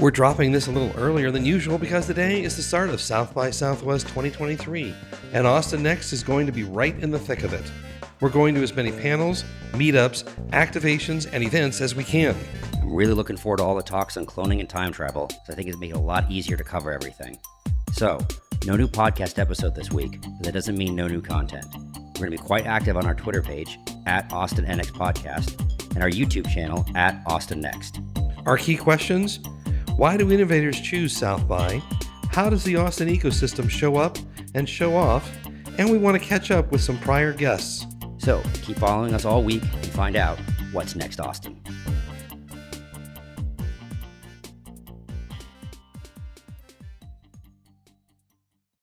We're dropping this a little earlier than usual because today is the start of South by Southwest 2023, and Austin Next is going to be right in the thick of it. We're going to as many panels, meetups, activations, and events as we can. I'm really looking forward to all the talks on cloning and time travel, so I think it's making it a lot easier to cover everything. So, no new podcast episode this week, but that doesn't mean no new content. We're going to be quite active on our Twitter page, at Austin NX Podcast, and our YouTube channel, at Austin Next. Our key questions why do innovators choose South by? How does the Austin ecosystem show up and show off? And we want to catch up with some prior guests. So keep following us all week and find out what's next, Austin.